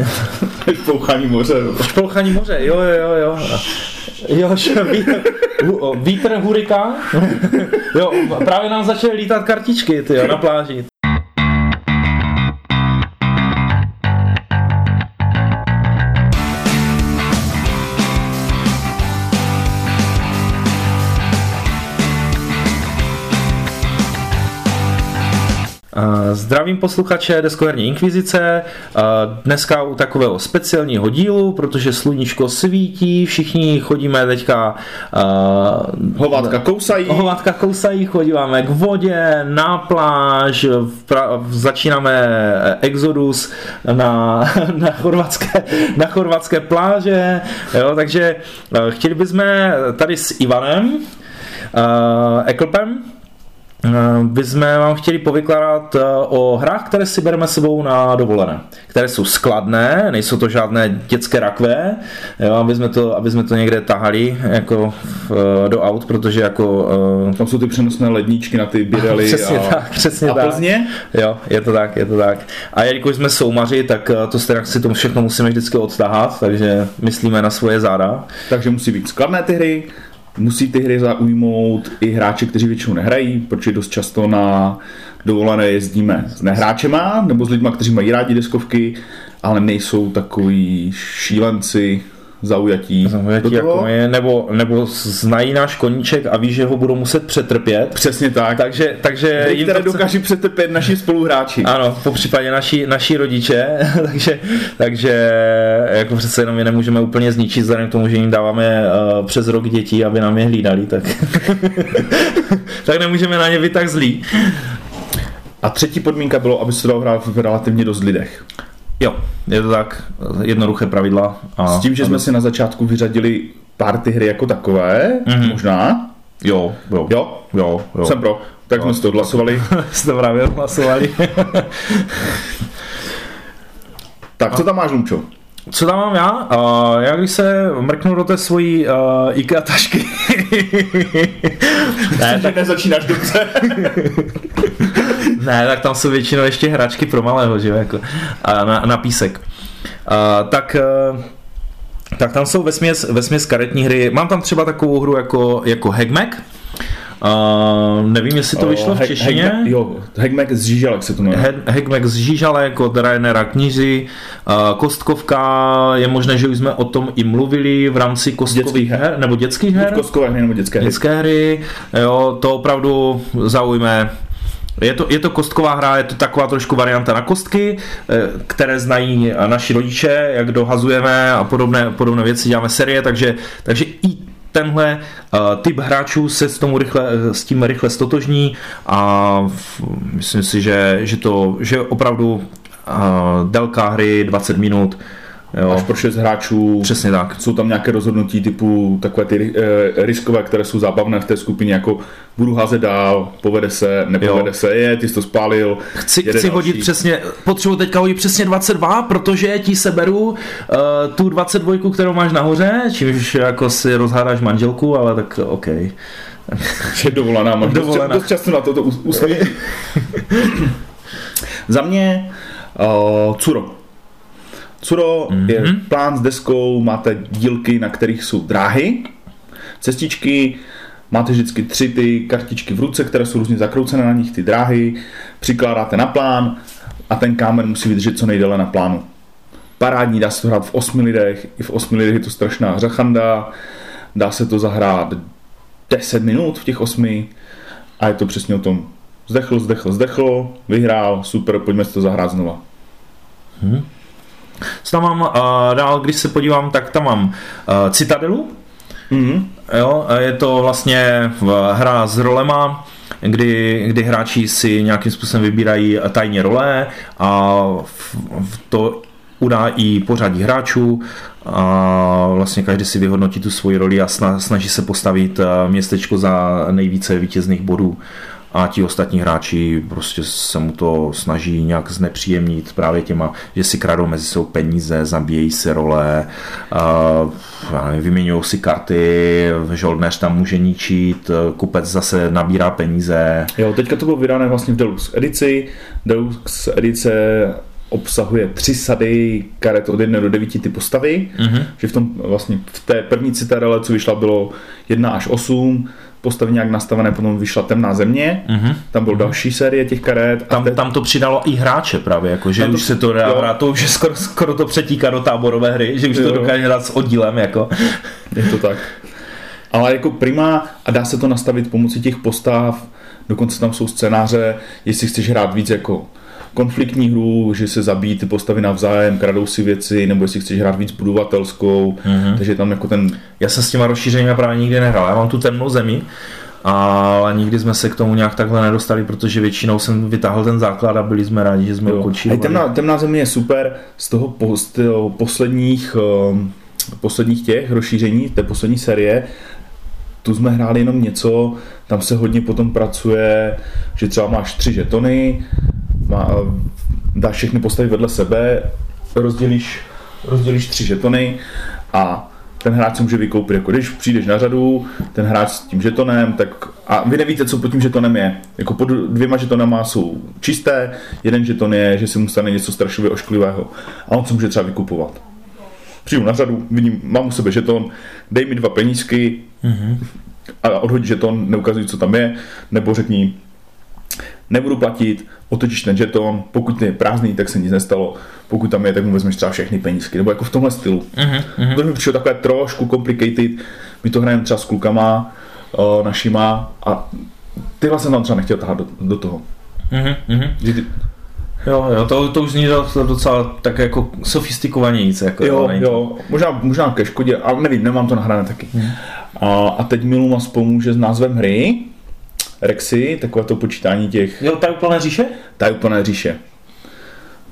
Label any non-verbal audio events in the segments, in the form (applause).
(laughs) Špouchání moře. Špouchání moře, jo, jo, jo. Jo, že vítr, vítr hurikán. (laughs) jo, právě nám začaly lítat kartičky, ty jo, na pláži. Zdravím posluchače Deskoherní inkvizice. Dneska u takového speciálního dílu, protože sluníčko svítí, všichni chodíme teďka... Hovátka kousají. Hovátka kousají, chodíme k vodě, na pláž, začínáme exodus na, (laughs) na, chorvatské, na chorvatské pláže, jo, takže chtěli bychom tady s Ivanem, uh, Eklpem, bychom eh, vám chtěli povykládat eh, o hrách, které si bereme sebou na dovolené, které jsou skladné, nejsou to žádné dětské rakve, jo, aby, jsme to, aby jsme to někde tahali jako v, eh, do aut, protože jako... Tam jsou ty přenosné ledničky na ty birely přesně a, tak, přesně a tak. Plzně. Jo, je to tak, je to tak. A jelikož jsme soumaři, tak to stejně si to všechno musíme vždycky odtahat, takže myslíme na svoje záda. Takže musí být skladné ty hry, musí ty hry zaujmout i hráče, kteří většinou nehrají, protože dost často na dovolené jezdíme s nehráčema nebo s lidmi, kteří mají rádi deskovky, ale nejsou takový šílenci, zaujatí. Zaujatí jako je, nebo, nebo znají náš koníček a ví, že ho budou muset přetrpět. Přesně tak. Takže, takže jim které to... dokáží přetrpět naši spoluhráči. Ano, po případě naši, naši rodiče, (laughs) takže, takže jako přece jenom je nemůžeme úplně zničit, vzhledem k tomu, že jim dáváme uh, přes rok dětí, aby nám je hlídali, tak, (laughs) tak nemůžeme na ně být tak zlí. A třetí podmínka bylo, aby se dalo hrát v relativně dost lidech. Jo, je to tak, jednoduché pravidla. A, S tím, že jsme si na začátku vyřadili party hry jako takové, mm-hmm. možná. Jo, jo. Jo? Jo, jo. Jsem pro. Tak jo. jsme si to odhlasovali. (laughs) Jste právě odhlasovali. (laughs) tak, co tam máš, Lumčo? Co tam mám já? Uh, já když se mrknu do té svojí uh, IKEA tašky. (laughs) ne, tak nezačínáš dobře. Ne, tak tam jsou většinou ještě hračky pro malého, že jo, jako, a na, na písek. Uh, tak uh, tak tam jsou vesměs, vesměs karetní hry. Mám tam třeba takovou hru jako, jako Hagmack, Uh, nevím, jestli to vyšlo uh, v češtině. Hack, jo, Hackmack z Žížalek se to jmenuje. Hackmack z Žížalek od Rainera knizy. Uh, kostkovka, je možné, že už jsme o tom i mluvili v rámci kostkových her, her, nebo dětských her. Kostkové hry nebo dětské hry. Dětské hry, jo, to opravdu zaujme je to, je to kostková hra, je to taková trošku varianta na kostky, eh, které znají naši rodiče, jak dohazujeme a podobné, podobné věci, děláme série, takže, takže i tenhle uh, typ hráčů se s, tomu rychle, s tím rychle stotožní a myslím si, že, že to že opravdu délka hry 20 minut Jo. Až pro 6 hráčů. Přesně tak. Jsou tam nějaké rozhodnutí typu takové ty e, riskové, které jsou zábavné v té skupině, jako budu házet dál, povede se, nepovede jo. se, je, ty jsi to spálil. Chci, chci hodit přesně, potřebuji teďka hodit přesně 22, protože ti seberu uh, tu 22, kterou máš nahoře, čímž jako si rozhádáš manželku, ale tak OK. (laughs) Že dovolená, máš dovolená. Dost, dost často na to, to (laughs) Za mě uh, Curo. Curo mm-hmm. je plán s deskou, máte dílky, na kterých jsou dráhy, cestičky, máte vždycky tři ty kartičky v ruce, které jsou různě zakroucené na nich, ty dráhy, přikládáte na plán a ten kámen musí vydržet co nejdéle na plánu. Parádní, dá se to hrát v osmi lidech, i v osmi lidech je to strašná řachanda, dá se to zahrát 10 minut v těch osmi a je to přesně o tom. Zdechl, zdechl, zdechl, vyhrál, super, pojďme si to zahrát znova. Hmm. Co tam mám uh, dál, když se podívám, tak tam mám uh, Citadelu. Mm-hmm. Jo, je to vlastně hra s rolema, kdy, kdy hráči si nějakým způsobem vybírají tajně role a v, v to udá i pořadí hráčů a vlastně každý si vyhodnotí tu svoji roli a snaží se postavit městečko za nejvíce vítězných bodů a ti ostatní hráči prostě se mu to snaží nějak znepříjemnit právě těma, že si kradou mezi sebou peníze, zabíjejí si role, uh, vyměňují si karty, žoldnéř tam může ničit, kupec zase nabírá peníze. Jo, teďka to bylo vydané vlastně v Deluxe edici. Deluxe edice obsahuje tři sady karet od 1 do 9 ty postavy, mm-hmm. že v tom vlastně v té první citadele, co vyšla, bylo 1 až 8, postavy nějak nastavené, potom vyšla Temná země, mm-hmm. tam byl mm-hmm. další série těch karet. Tam, te... tam to přidalo i hráče právě, jako, že tam už to, se to dá hrát, to už je skoro, skoro to přetíká do táborové hry, že už jo. to dokáže hrát s oddílem. Jako. Je to tak. Ale jako prima a dá se to nastavit pomocí těch postav, dokonce tam jsou scénáře, jestli chceš hrát víc jako konfliktní hru, že se zabíjí ty postavy navzájem, kradou si věci, nebo jestli chceš hrát víc budovatelskou, mm-hmm. takže tam jako ten... Já se s těma rozšířeními právě nikdy nehrál, já mám tu temnou zemi, ale nikdy jsme se k tomu nějak takhle nedostali, protože většinou jsem vytáhl ten základ a byli jsme rádi, že jsme ukončili. Temná, temná země je super. Z toho, po, z toho posledních, um, posledních těch rozšíření, té poslední série, tu jsme hráli jenom něco, tam se hodně potom pracuje, že třeba máš tři žetony, má, dáš všechny postavy vedle sebe, rozdělíš, rozdělíš tři žetony a ten hráč se může vykoupit. Jako když přijdeš na řadu, ten hráč s tím žetonem, tak a vy nevíte, co pod tím žetonem je. Jako pod dvěma žetonama jsou čisté, jeden žeton je, že se mu stane něco strašlivě ošklivého a on se může třeba vykupovat. Přijdu na řadu, vidím, mám u sebe žeton, dej mi dva penízky mm-hmm. a odhodí žeton, neukazuj, co tam je, nebo řekni, nebudu platit, otočíš ten žeton, pokud je prázdný, tak se nic nestalo, pokud tam je, tak mu vezmeš třeba všechny penízky, nebo jako v tomhle stylu. Uh-huh, To mi přišlo takové trošku complicated, my to hrajeme třeba s klukama uh, našima a tyhle jsem tam třeba nechtěl tahat do, do toho. Uh-huh, ty, Jo, jo, to, to už zní docela tak jako sofistikovanějíc. Jako, jo, jo, možná, možná ke škodě, ale nevím, nemám to nahrané taky. A, a teď Milu nás pomůže s názvem hry, Rexy, takové to počítání těch... Jo, úplné říše? úplné říše.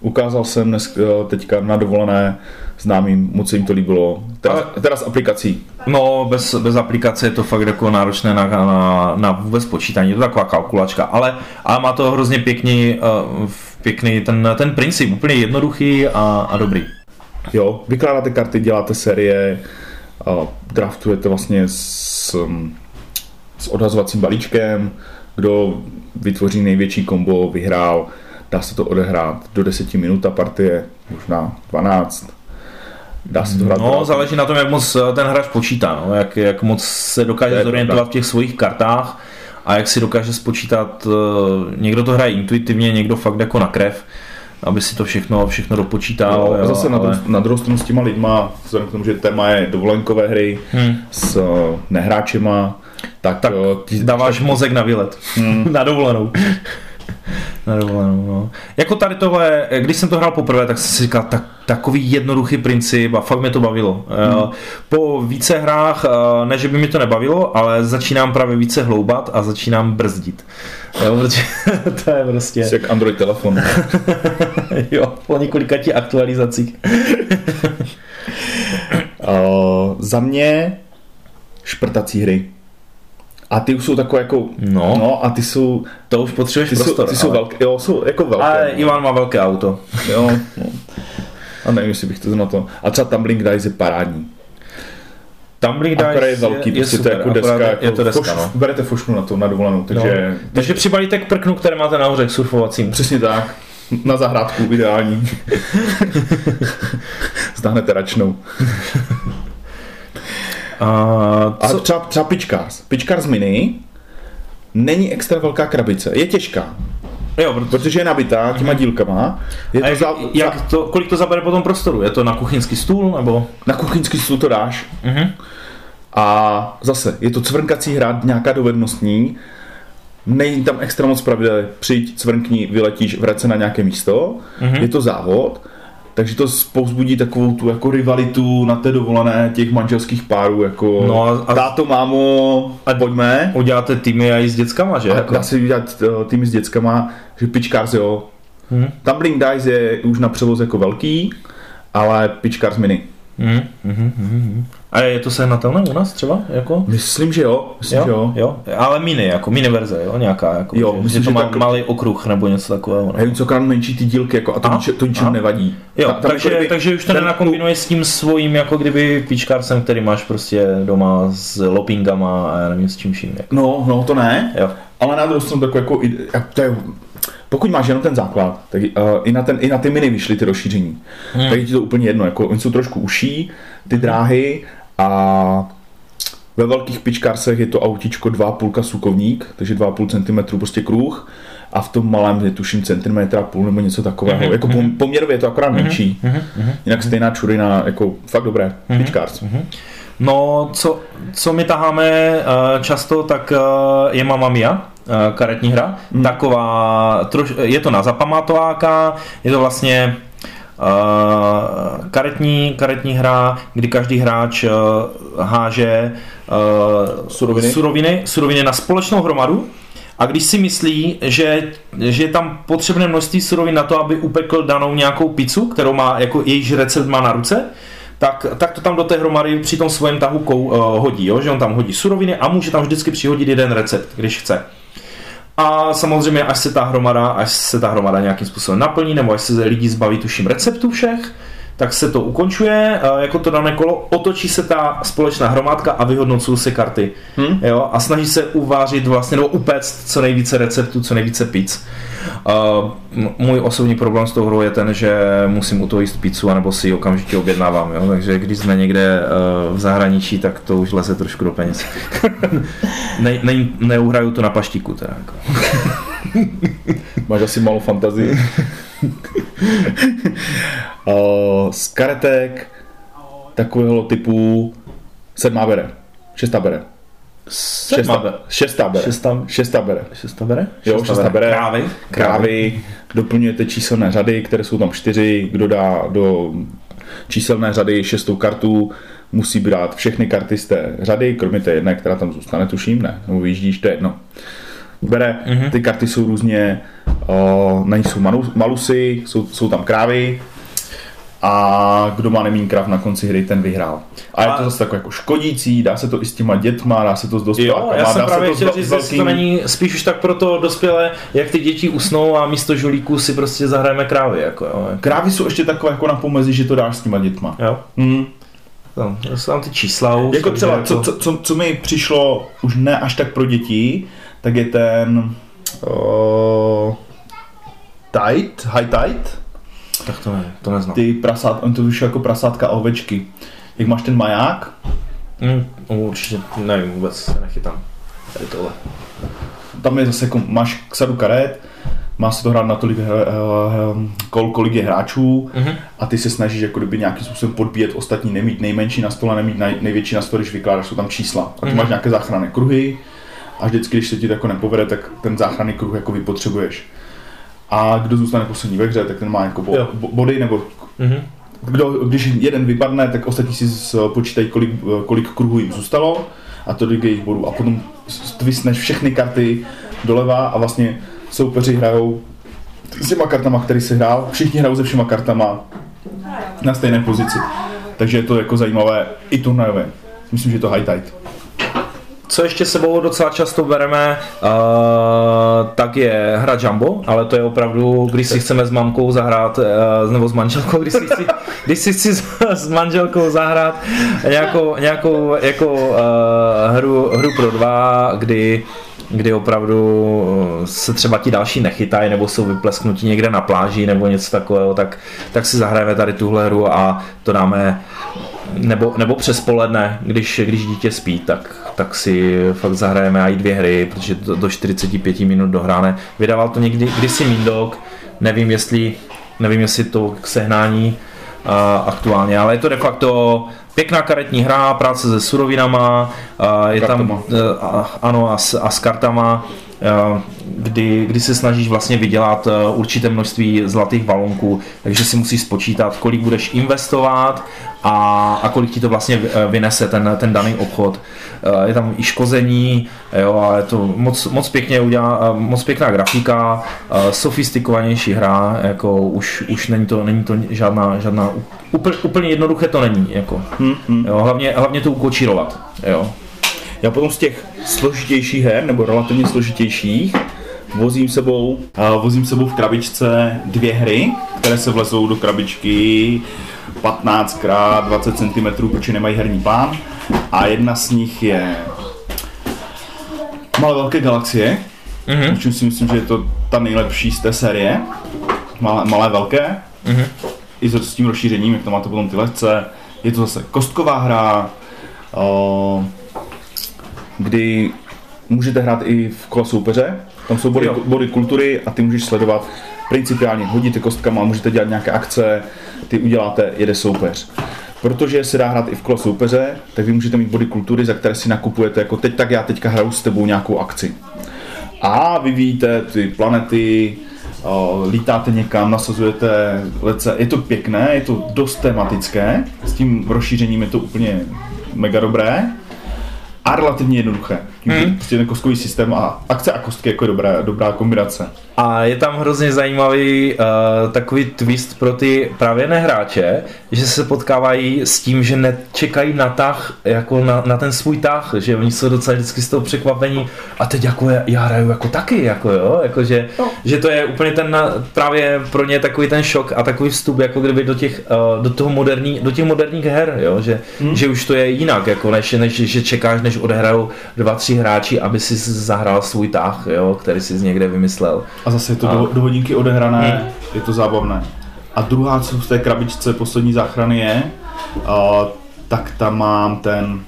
Ukázal jsem dnes, eh, teďka na dovolené známým, moc se jim to líbilo. Teda, teda s aplikací. No, bez, bez aplikace je to fakt jako náročné na, na, na vůbec počítání, je to taková kalkulačka, ale, ale má to hrozně pěkný, uh, pěkný ten, ten princip, úplně jednoduchý a, a dobrý. Jo, vykládáte karty, děláte série, draftujete vlastně s, s odhazovacím balíčkem, kdo vytvoří největší kombo, vyhrál, dá se to odehrát do 10 minut a partie, možná 12. Dá se to hrát. No, záleží na tom, jak moc eh, ten hráč počítá, no, jak, jak moc se dokáže zorientovat v těch svých kartách a jak si dokáže spočítat, eh, někdo to hraje intuitivně, někdo fakt jako na krev, aby si to všechno, všechno dopočítal. No, a zase jo, na, ale... na druhou stranu s těma lidma, vzhledem k tomu, že téma je dovolenkové hry hmm. s uh, nehráčema, tak, tak uh, dáváš mozek na výlet, hmm. (laughs) na dovolenou. na dovolenou, no. Jako tady tohle, když jsem to hrál poprvé, tak jsem si říkal, tak, takový jednoduchý princip a fakt mě to bavilo. Hmm. Po více hrách, eh, ne že by mi to nebavilo, ale začínám právě více hloubat a začínám brzdit. Jo, protože (laughs) to je prostě... Jsi jak Android telefon. (laughs) jo, po několika ti aktualizacích. uh, za mě šprtací hry. A ty už jsou takové jako, no, no a ty jsou, to už potřebuješ ty prostor. Jsou, ty ale... jsou velké, jo, jsou jako velké. Ale no. Ivan má velké auto. Jo, no. A nevím, jestli bych to znal to. A třeba Tumbling Dice je parádní. Tumbling Dice je velký, je, prostě je super, to je jako deska, jako je to deska, foš, no. berete fošnu na to, na dovolenou, takže... No. Takže přibalíte k prknu, které máte nahoře k surfovacím. Přesně tak. Na zahrádku ideální. (laughs) Zdáhnete račnou. A, co? A třeba, třeba Pitchcars. Pitchcars Mini není extra velká krabice. Je těžká. Jo, protože, protože je nabitá těma mhm. dílkama. Je to jak, za, jak to, kolik to zabere potom prostoru? Je to na kuchyňský stůl? nebo? Na kuchyňský stůl to dáš. Uh-huh. A zase, je to cvrnkací hra, nějaká dovednostní. Není tam extra moc pravidel. Přijď, cvrnkni, vyletíš, vrať se na nějaké místo. Uh-huh. Je to závod takže to spouzbudí takovou tu jako rivalitu na té dovolené těch manželských párů, jako no a, a táto, mámo, a pojďme. Uděláte týmy i s dětskama, že? A jako? Dá se udělat uh, týmy s dětskama, že Pitchcars jo. Hmm. Tumbling Dice je už na převoz jako velký, ale Pitchcars mini. Hmm, hmm, hmm. A je to sehnatelné u nás třeba? Jako? Myslím, že jo. Myslím, jo? Že jo. jo. Ale mini, jako mini verze, jo? Nějaká, jako, jo, že, myslím, že to má tak... malý okruh nebo něco takového. Nevím, co menší ty dílky, jako, a to, a? to ničem nevadí. Jo, ta, takže, kdyby, takže už to ten... nenakombinuje s tím svým, jako kdyby píčkársem, který máš prostě doma s lopingama a já nevím s čím vším. Jako. No, no, to ne. Jo. Ale na druhou stranu takový jako, to je pokud máš jenom ten základ, tak uh, i, na ten, i na ty mini vyšly ty rozšíření. Hmm. Tak je ti to úplně jedno, jako oni jsou trošku uší, ty dráhy a ve velkých pičkársech je to autíčko 2,5 sukovník, takže 2,5 cm prostě kruh a v tom malém je tuším centimetra půl nebo něco takového. Mm-hmm. Jako mhm. poměrově je to akorát mm-hmm. menší. Mm-hmm. Jinak stejná čurina, jako fakt dobré, mm-hmm. pičkárs. Mm-hmm. No, co, co my taháme uh, často, tak uh, je Mamma Mia, karetní hra. Mm. Taková, troš, je to na zapamatováka, je to vlastně Uh, karetní, karetní hra, kdy každý hráč uh, háže uh, suroviny. suroviny, suroviny na společnou hromadu a když si myslí, že, že je tam potřebné množství surovin na to, aby upekl danou nějakou pizzu, kterou má, jako jejíž recept má na ruce, tak, tak to tam do té hromady při tom svém tahu kou, uh, hodí, jo? že on tam hodí suroviny a může tam vždycky přihodit jeden recept, když chce. A samozřejmě, až se ta hromada, až se ta hromada nějakým způsobem naplní, nebo až se lidi zbaví tuším receptů všech, tak se to ukončuje, jako to dané kolo, otočí se ta společná hromádka a vyhodnocují se karty. Hmm? Jo, a snaží se uvářit vlastně, nebo upéct co nejvíce receptů, co nejvíce pizz. Uh, můj osobní problém s tou hrou je ten, že musím u toho jíst pizzu, anebo si ji okamžitě objednávám, jo? takže když jsme někde uh, v zahraničí, tak to už leze trošku do peněz. (laughs) ne, ne, neuhraju to na paštíku teda. Jako. Máš asi malou fantazii. (laughs) (laughs) z karetek takového typu sedmá bere, šestá bere. Šestá, bere. šestá bere. Šestá, šestá bere. Šestá bere? Jo, šestá bere. Krávy. Krávy. Doplňujete číselné řady, které jsou tam čtyři. Kdo dá do číselné řady šestou kartu, musí brát všechny karty z té řady, kromě té jedné, která tam zůstane, tuším, ne, nebo vyjíždíš, to je jedno. Bere, mm-hmm. ty karty jsou různě, uh, na nich jsou malusy, jsou, jsou tam krávy, a kdo má nemín krav na konci hry, ten vyhrál. A, a je to zase jako, jako škodící, dá se to i s těma dětma, dá se to s dospělákama. Jo, já jsem dá právě chtěl říct, velkým... to není spíš už tak pro to dospělé, jak ty děti usnou a místo žulíků si prostě zahrajeme krávy. Jako, jo. Krávy jsou ještě takové jako na pomezi, že to dáš s těma dětma. Jo. Hmm. No, jsou tam ty čísla už. Jako třeba, jako... Co, co, co, co, mi přišlo už ne až tak pro děti, tak je ten uh, tight, high tight, tak to, ne, to neznám. Ty prasát, on to vyšlo jako prasátka a ovečky. Jak máš ten maják? Mm, určitě nevím, vůbec se nechytám. Tady tohle. Tam je zase jako, máš sadu karet, má se to hrát na tolik uh, kol, kolik je hráčů mm-hmm. a ty se snažíš jako kdyby nějakým způsobem podbíjet ostatní, nemít nejmenší na stole, nemít nej, největší na stole, když vykládáš, jsou tam čísla. A ty mm-hmm. máš nějaké záchranné kruhy a vždycky, když se ti to jako nepovede, tak ten záchranný kruh jako vypotřebuješ a kdo zůstane poslední ve hře, tak ten má jako bo, bo, body, nebo mm-hmm. kdo, když jeden vypadne, tak ostatní si počítají, kolik, kolik kruhů jim zůstalo a to je jejich bodů. A potom twisneš všechny karty doleva a vlastně soupeři hrajou s těma kartama, který se hrál, všichni hrajou se všema kartama na stejné pozici. Takže je to jako zajímavé i turnajové. Myslím, že je to high tide co ještě sebou docela často bereme, uh, tak je hra Jumbo, ale to je opravdu, když si chceme s mamkou zahrát, uh, nebo s manželkou, když si chci, (laughs) když si chci s, s manželkou zahrát nějakou, nějakou jako, uh, hru, hru pro dva, kdy kdy opravdu se třeba ti další nechytají nebo jsou vyplesknutí někde na pláži nebo něco takového, tak, tak si zahrajeme tady tuhle hru a to dáme nebo, nebo přes poledne, když, když dítě spí, tak, tak si fakt zahrajeme i dvě hry, protože to do 45 minut dohráne. Vydával to někdy kdysi Mindog, nevím jestli, nevím jestli to k sehnání uh, aktuálně, ale je to de facto pěkná karetní hra, práce se surovinama, uh, je kartama. tam, uh, ano, a s, a s kartama, uh, kdy, kdy se snažíš vlastně vydělat určité množství zlatých balonků, takže si musíš spočítat, kolik budeš investovat a, a kolik ti to vlastně vynese ten, ten daný obchod. Eh, je tam i škození, jo, a je to moc, moc pěkně udělá, eh, moc pěkná grafika, eh, sofistikovanější hra, jako už, už není to, není to žádná, žádná úplně, úplně jednoduché to není, jako. Hmm, hmm. Jo, hlavně, hlavně to ukočírovat, jo. Já potom z těch složitějších her, nebo relativně složitějších, vozím sebou, uh, vozím sebou v krabičce dvě hry, které se vlezou do krabičky 15 x 20 cm, protože nemají herní plán. A jedna z nich je Malé velké galaxie, mm-hmm. si myslím, že je to ta nejlepší z té série, malé, malé velké, mm-hmm. i s tím rozšířením, jak to máte potom ty lehce. Je to zase kostková hra, o, kdy můžete hrát i v kole soupeře, tam jsou body, body kultury a ty můžeš sledovat principiálně, hodíte kostkama, můžete dělat nějaké akce, ty uděláte, jede soupeř. Protože se dá hrát i v kole soupeře, tak vy můžete mít body kultury, za které si nakupujete, jako teď tak já teďka hraju s tebou nějakou akci. A vyvíjíte ty planety, lítáte někam, nasazujete lece. Je to pěkné, je to dost tematické, s tím rozšířením je to úplně mega dobré a relativně jednoduché. Hmm. Prostě ten kostkový systém a akce a kostky jako je dobrá, dobrá kombinace. A je tam hrozně zajímavý uh, takový twist pro ty právě nehráče, že se potkávají s tím, že nečekají na tah, jako na, na ten svůj tah, že oni jsou docela vždycky z toho překvapení a teď jako já, já hraju jako taky, jako jo, jako že, no. že to je úplně ten právě pro ně takový ten šok a takový vstup jako kdyby do těch, uh, do toho moderní, do těch moderních her, jo, že, hmm. že už to je jinak, jako než, než že čekáš, než odehrajou dva, tři hráči, aby si zahrál svůj tah, jo, který si z někde vymyslel. A zase je to a... do, do hodinky odehrané, hmm. je to zábavné. A druhá, co v té krabičce poslední záchrany je, uh, tak tam mám ten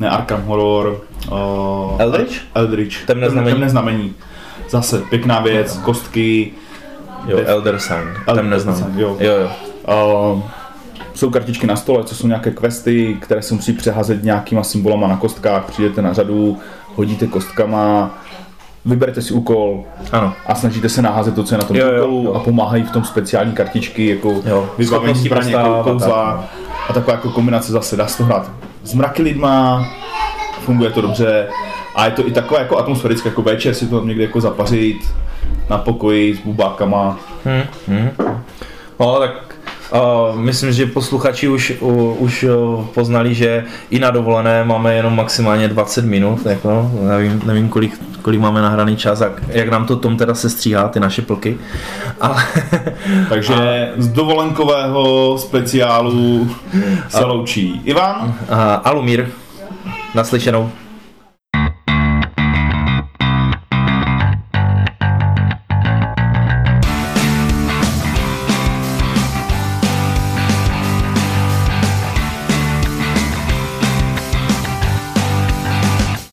ne Arkham Horror, uh, Eldritch? Eldritch. Temné znamení. Temné znamení. Zase pěkná věc, kostky. Jo, Elder Sign. Temné znamení. Jo. jo, jo. Uh, jsou kartičky na stole, co jsou nějaké questy, které se musí přeházet nějakýma symbolama na kostkách, přijdete na řadu, hodíte kostkama, vyberete si úkol ano. a snažíte se naházet to, co je na tom jo, úkolu jo, jo. a pomáhají v tom speciální kartičky, jako vybavení zbraně, jako kouzla a taková jako kombinace zase, dá se to hrát s mraky lidma, funguje to dobře a je to i takové jako atmosférické, jako večer si to tam někde jako zapařit na pokoji s bubákama. Hmm, hmm. No, tak Uh, myslím, že posluchači už, uh, už uh, poznali, že i na dovolené máme jenom maximálně 20 minut, jako, nevím, nevím kolik, kolik máme nahraný čas a jak nám to Tom teda se stříhá, ty naše plky. Ale, Takže a, z dovolenkového speciálu se loučí Ivan a Alumír. Naslyšenou.